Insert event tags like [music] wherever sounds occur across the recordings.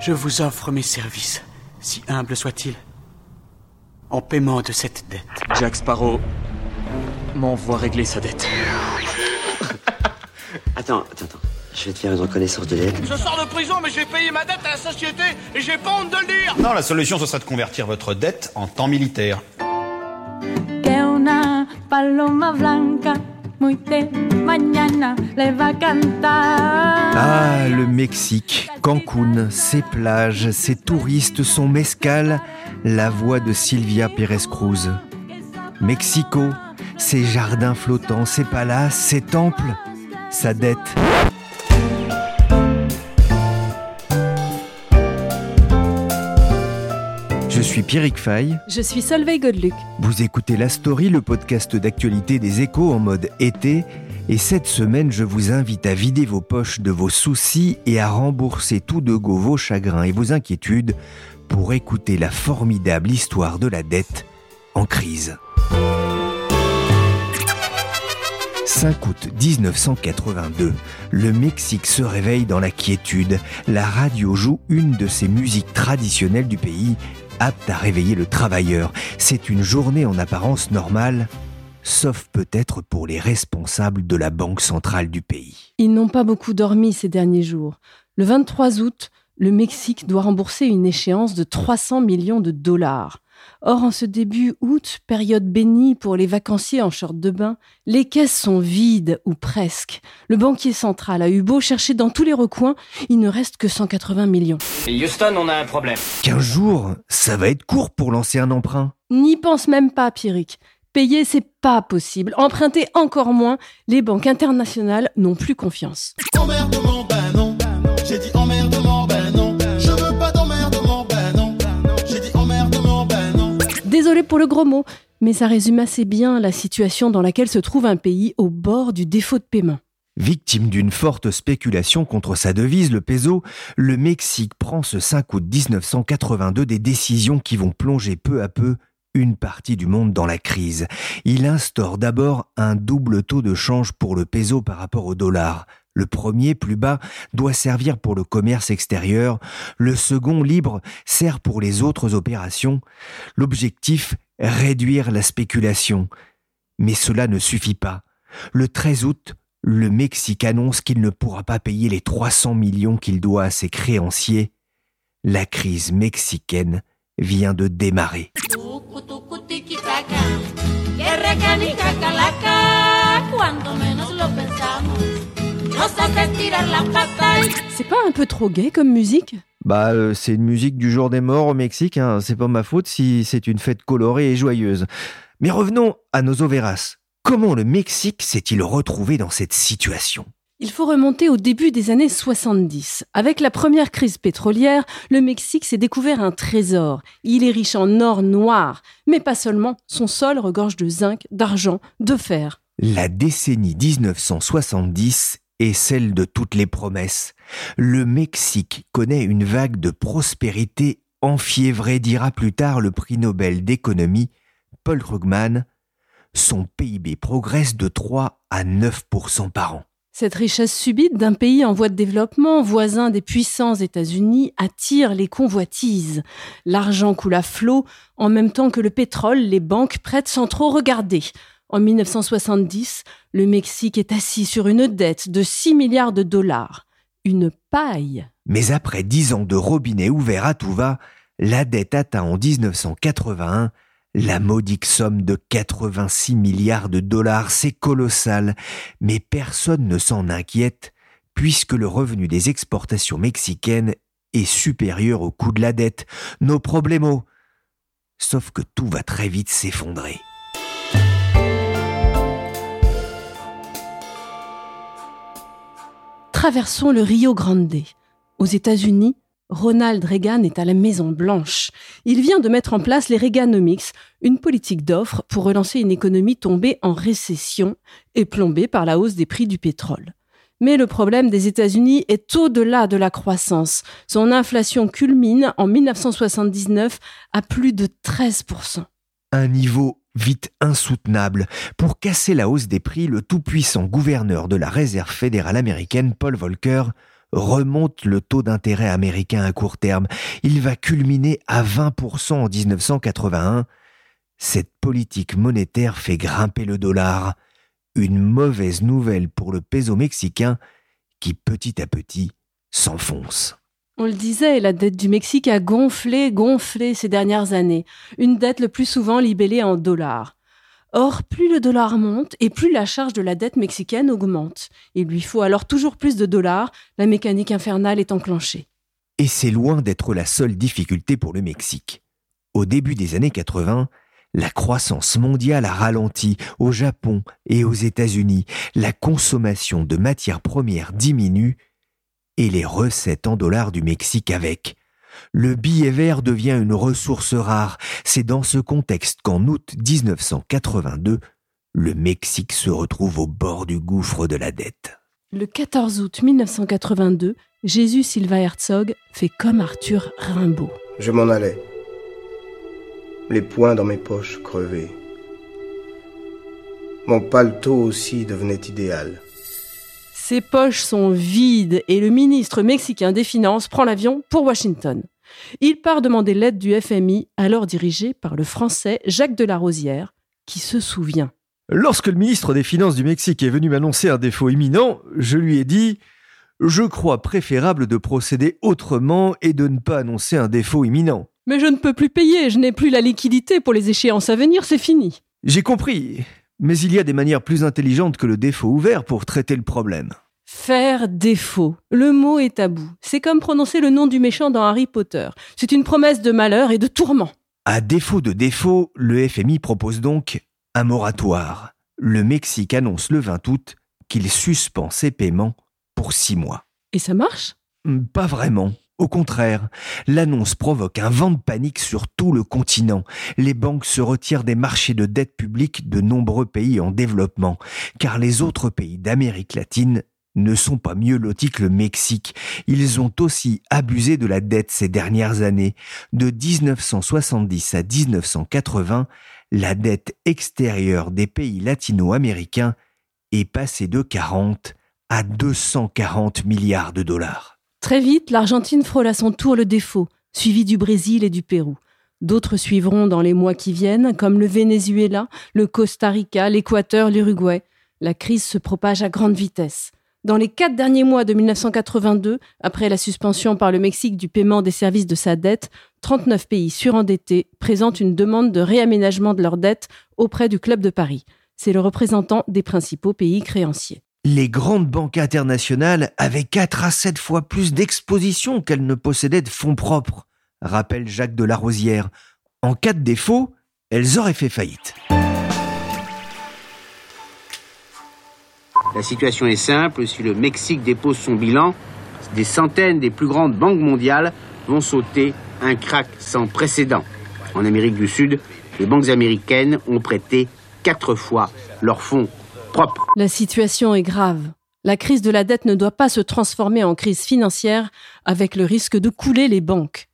Je vous offre mes services, si humbles soient-ils, en paiement de cette dette. Jack Sparrow m'envoie régler sa dette. [laughs] Attends, attends, attends. Je vais te faire une reconnaissance de dette. Je sors de prison, mais j'ai payé ma dette à la société et j'ai pas honte de le dire. Non, la solution, ce serait de convertir votre dette en temps militaire. que una paloma blanca Ah, le Mexique, Cancun, ses plages, ses touristes, son mescal, la voix de Silvia Pérez Cruz. Mexico, ses jardins flottants, ses palaces, ses temples, sa dette. Suis Pierrick Fay. Je suis Solveig Godeluc. Vous écoutez La Story, le podcast d'actualité des échos en mode été. Et cette semaine, je vous invite à vider vos poches de vos soucis et à rembourser tout de go vos chagrins et vos inquiétudes pour écouter la formidable histoire de la dette en crise. 5 août 1982, le Mexique se réveille dans la quiétude. La radio joue une de ses musiques traditionnelles du pays, apte à réveiller le travailleur. C'est une journée en apparence normale, sauf peut-être pour les responsables de la Banque centrale du pays. Ils n'ont pas beaucoup dormi ces derniers jours. Le 23 août, le Mexique doit rembourser une échéance de 300 millions de dollars. Or, en ce début août, période bénie pour les vacanciers en short de bain, les caisses sont vides ou presque. Le banquier central a eu beau chercher dans tous les recoins, il ne reste que 180 millions. Et Houston, on a un problème. 15 jours, ça va être court pour lancer un emprunt. N'y pense même pas, Pierrick. Payer, c'est pas possible. Emprunter encore moins. Les banques internationales n'ont plus confiance. Emmerdement, ben non. J'ai dit emmerdement, Désolé pour le gros mot, mais ça résume assez bien la situation dans laquelle se trouve un pays au bord du défaut de paiement. Victime d'une forte spéculation contre sa devise, le peso, le Mexique prend ce 5 août 1982 des décisions qui vont plonger peu à peu une partie du monde dans la crise. Il instaure d'abord un double taux de change pour le peso par rapport au dollar. Le premier, plus bas, doit servir pour le commerce extérieur. Le second, libre, sert pour les autres opérations. L'objectif, réduire la spéculation. Mais cela ne suffit pas. Le 13 août, le Mexique annonce qu'il ne pourra pas payer les 300 millions qu'il doit à ses créanciers. La crise mexicaine vient de démarrer. C'est pas un peu trop gay comme musique Bah, euh, c'est une musique du jour des morts au Mexique, hein. c'est pas ma faute si c'est une fête colorée et joyeuse. Mais revenons à nos Overas. Comment le Mexique s'est-il retrouvé dans cette situation? Il faut remonter au début des années 70. Avec la première crise pétrolière, le Mexique s'est découvert un trésor. Il est riche en or noir, mais pas seulement, son sol regorge de zinc, d'argent, de fer. La décennie 1970 est celle de toutes les promesses. Le Mexique connaît une vague de prospérité enfiévrée, dira plus tard le prix Nobel d'économie, Paul Krugman. Son PIB progresse de 3 à 9% par an. Cette richesse subite d'un pays en voie de développement, voisin des puissants États-Unis, attire les convoitises. L'argent coule à flot, en même temps que le pétrole, les banques prêtent sans trop regarder. En 1970, le Mexique est assis sur une dette de 6 milliards de dollars. Une paille. Mais après dix ans de robinet ouvert à tout va, la dette atteint en 1981 la modique somme de 86 milliards de dollars. C'est colossal, mais personne ne s'en inquiète puisque le revenu des exportations mexicaines est supérieur au coût de la dette. Nos problèmes. Sauf que tout va très vite s'effondrer. Traversons le Rio Grande. Aux États-Unis, Ronald Reagan est à la Maison Blanche. Il vient de mettre en place les Reaganomics, une politique d'offre pour relancer une économie tombée en récession et plombée par la hausse des prix du pétrole. Mais le problème des États-Unis est au-delà de la croissance. Son inflation culmine en 1979 à plus de 13%. Un niveau vite insoutenable. Pour casser la hausse des prix, le tout-puissant gouverneur de la Réserve fédérale américaine, Paul Volcker, remonte le taux d'intérêt américain à court terme. Il va culminer à 20% en 1981. Cette politique monétaire fait grimper le dollar. Une mauvaise nouvelle pour le peso mexicain qui petit à petit s'enfonce. On le disait, la dette du Mexique a gonflé, gonflé ces dernières années. Une dette le plus souvent libellée en dollars. Or, plus le dollar monte et plus la charge de la dette mexicaine augmente. Il lui faut alors toujours plus de dollars, la mécanique infernale est enclenchée. Et c'est loin d'être la seule difficulté pour le Mexique. Au début des années 80, la croissance mondiale a ralenti au Japon et aux États-Unis. La consommation de matières premières diminue et les recettes en dollars du Mexique avec. Le billet vert devient une ressource rare. C'est dans ce contexte qu'en août 1982, le Mexique se retrouve au bord du gouffre de la dette. Le 14 août 1982, Jésus Silva Herzog fait comme Arthur Rimbaud. Je m'en allais, les poings dans mes poches crevés. Mon paletot aussi devenait idéal. Ses poches sont vides et le ministre mexicain des Finances prend l'avion pour Washington. Il part demander l'aide du FMI, alors dirigé par le français Jacques Delarosière, qui se souvient. Lorsque le ministre des Finances du Mexique est venu m'annoncer un défaut imminent, je lui ai dit Je crois préférable de procéder autrement et de ne pas annoncer un défaut imminent. Mais je ne peux plus payer, je n'ai plus la liquidité pour les échéances à venir, c'est fini. J'ai compris. Mais il y a des manières plus intelligentes que le défaut ouvert pour traiter le problème. Faire défaut. Le mot est tabou. C'est comme prononcer le nom du méchant dans Harry Potter. C'est une promesse de malheur et de tourment. À défaut de défaut, le FMI propose donc un moratoire. Le Mexique annonce le 20 août qu'il suspend ses paiements pour six mois. Et ça marche? Pas vraiment. Au contraire, l'annonce provoque un vent de panique sur tout le continent. Les banques se retirent des marchés de dette publique de nombreux pays en développement, car les autres pays d'Amérique latine ne sont pas mieux lotis que le Mexique. Ils ont aussi abusé de la dette ces dernières années. De 1970 à 1980, la dette extérieure des pays latino-américains est passée de 40 à 240 milliards de dollars. Très vite, l'Argentine frôle à son tour le défaut, suivi du Brésil et du Pérou. D'autres suivront dans les mois qui viennent, comme le Venezuela, le Costa Rica, l'Équateur, l'Uruguay. La crise se propage à grande vitesse. Dans les quatre derniers mois de 1982, après la suspension par le Mexique du paiement des services de sa dette, 39 pays surendettés présentent une demande de réaménagement de leur dette auprès du Club de Paris. C'est le représentant des principaux pays créanciers. Les grandes banques internationales avaient 4 à 7 fois plus d'exposition qu'elles ne possédaient de fonds propres, rappelle Jacques de Larosière. En cas de défaut, elles auraient fait faillite. La situation est simple, si le Mexique dépose son bilan, des centaines des plus grandes banques mondiales vont sauter un crack sans précédent. En Amérique du Sud, les banques américaines ont prêté quatre fois leurs fonds la situation est grave. La crise de la dette ne doit pas se transformer en crise financière avec le risque de couler les banques.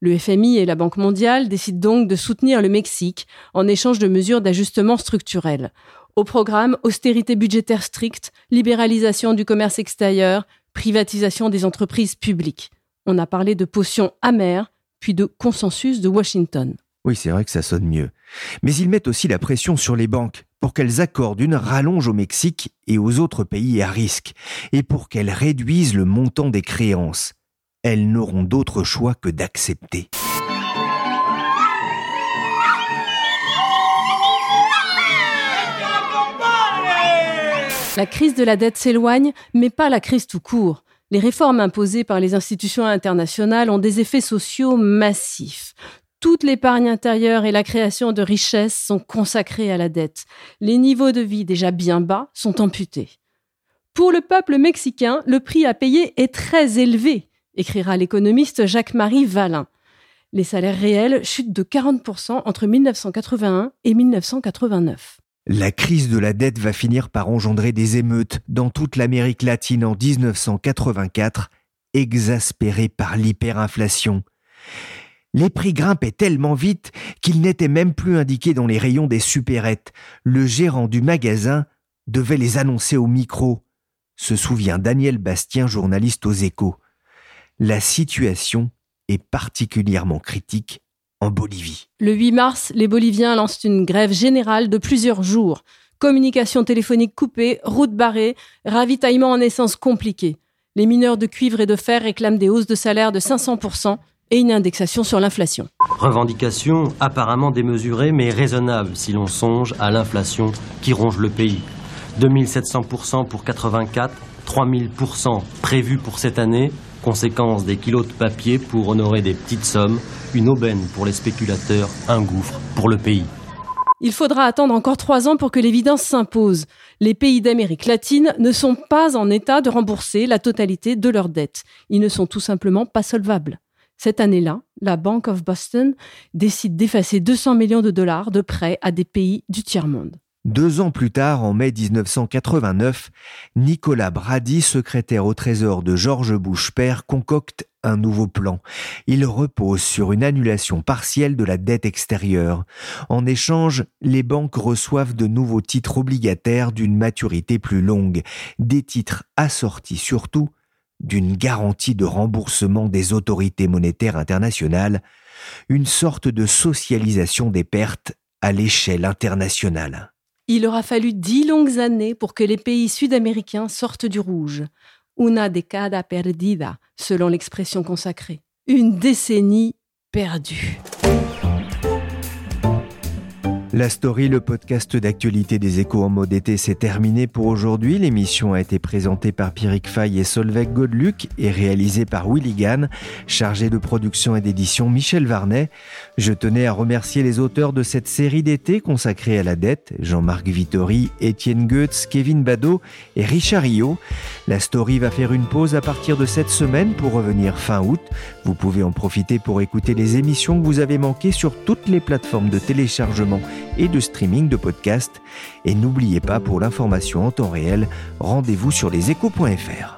Le FMI et la Banque mondiale décident donc de soutenir le Mexique en échange de mesures d'ajustement structurel. Au programme, austérité budgétaire stricte, libéralisation du commerce extérieur, privatisation des entreprises publiques. On a parlé de potions amères, puis de consensus de Washington. Oui, c'est vrai que ça sonne mieux. Mais ils mettent aussi la pression sur les banques pour qu'elles accordent une rallonge au Mexique et aux autres pays à risque, et pour qu'elles réduisent le montant des créances. Elles n'auront d'autre choix que d'accepter. La crise de la dette s'éloigne, mais pas la crise tout court. Les réformes imposées par les institutions internationales ont des effets sociaux massifs toute l'épargne intérieure et la création de richesses sont consacrées à la dette. Les niveaux de vie déjà bien bas sont amputés. Pour le peuple mexicain, le prix à payer est très élevé, écrira l'économiste Jacques-Marie Valin. Les salaires réels chutent de 40% entre 1981 et 1989. La crise de la dette va finir par engendrer des émeutes dans toute l'Amérique latine en 1984, exaspérées par l'hyperinflation. Les prix grimpaient tellement vite qu'ils n'étaient même plus indiqués dans les rayons des supérettes. Le gérant du magasin devait les annoncer au micro, se souvient Daniel Bastien, journaliste aux échos. La situation est particulièrement critique en Bolivie. Le 8 mars, les Boliviens lancent une grève générale de plusieurs jours. Communication téléphonique coupée, route barrée, ravitaillement en essence compliqué. Les mineurs de cuivre et de fer réclament des hausses de salaire de 500%, et une indexation sur l'inflation. Revendication apparemment démesurée mais raisonnable si l'on songe à l'inflation qui ronge le pays. 2700% pour 84, 3000% prévu pour cette année, conséquence des kilos de papier pour honorer des petites sommes, une aubaine pour les spéculateurs, un gouffre pour le pays. Il faudra attendre encore trois ans pour que l'évidence s'impose. Les pays d'Amérique latine ne sont pas en état de rembourser la totalité de leurs dettes. Ils ne sont tout simplement pas solvables. Cette année-là, la Bank of Boston décide d'effacer 200 millions de dollars de prêts à des pays du tiers-monde. Deux ans plus tard, en mai 1989, Nicolas Brady, secrétaire au Trésor de George Bush père, concocte un nouveau plan. Il repose sur une annulation partielle de la dette extérieure. En échange, les banques reçoivent de nouveaux titres obligataires d'une maturité plus longue, des titres assortis surtout d'une garantie de remboursement des autorités monétaires internationales, une sorte de socialisation des pertes à l'échelle internationale. Il aura fallu dix longues années pour que les pays sud-américains sortent du rouge. Una década perdida, selon l'expression consacrée. Une décennie perdue. La story, le podcast d'actualité des échos en mode été, c'est terminé pour aujourd'hui. L'émission a été présentée par Pierrick Fay et Solveig Godluc et réalisée par Willy Gann, chargé de production et d'édition Michel Varnet. Je tenais à remercier les auteurs de cette série d'été consacrée à la dette, Jean-Marc Vittori, Étienne Goetz, Kevin Badeau et Richard Rio. La story va faire une pause à partir de cette semaine pour revenir fin août. Vous pouvez en profiter pour écouter les émissions que vous avez manquées sur toutes les plateformes de téléchargement et de streaming de podcasts. Et n'oubliez pas, pour l'information en temps réel, rendez-vous sur leséchos.fr.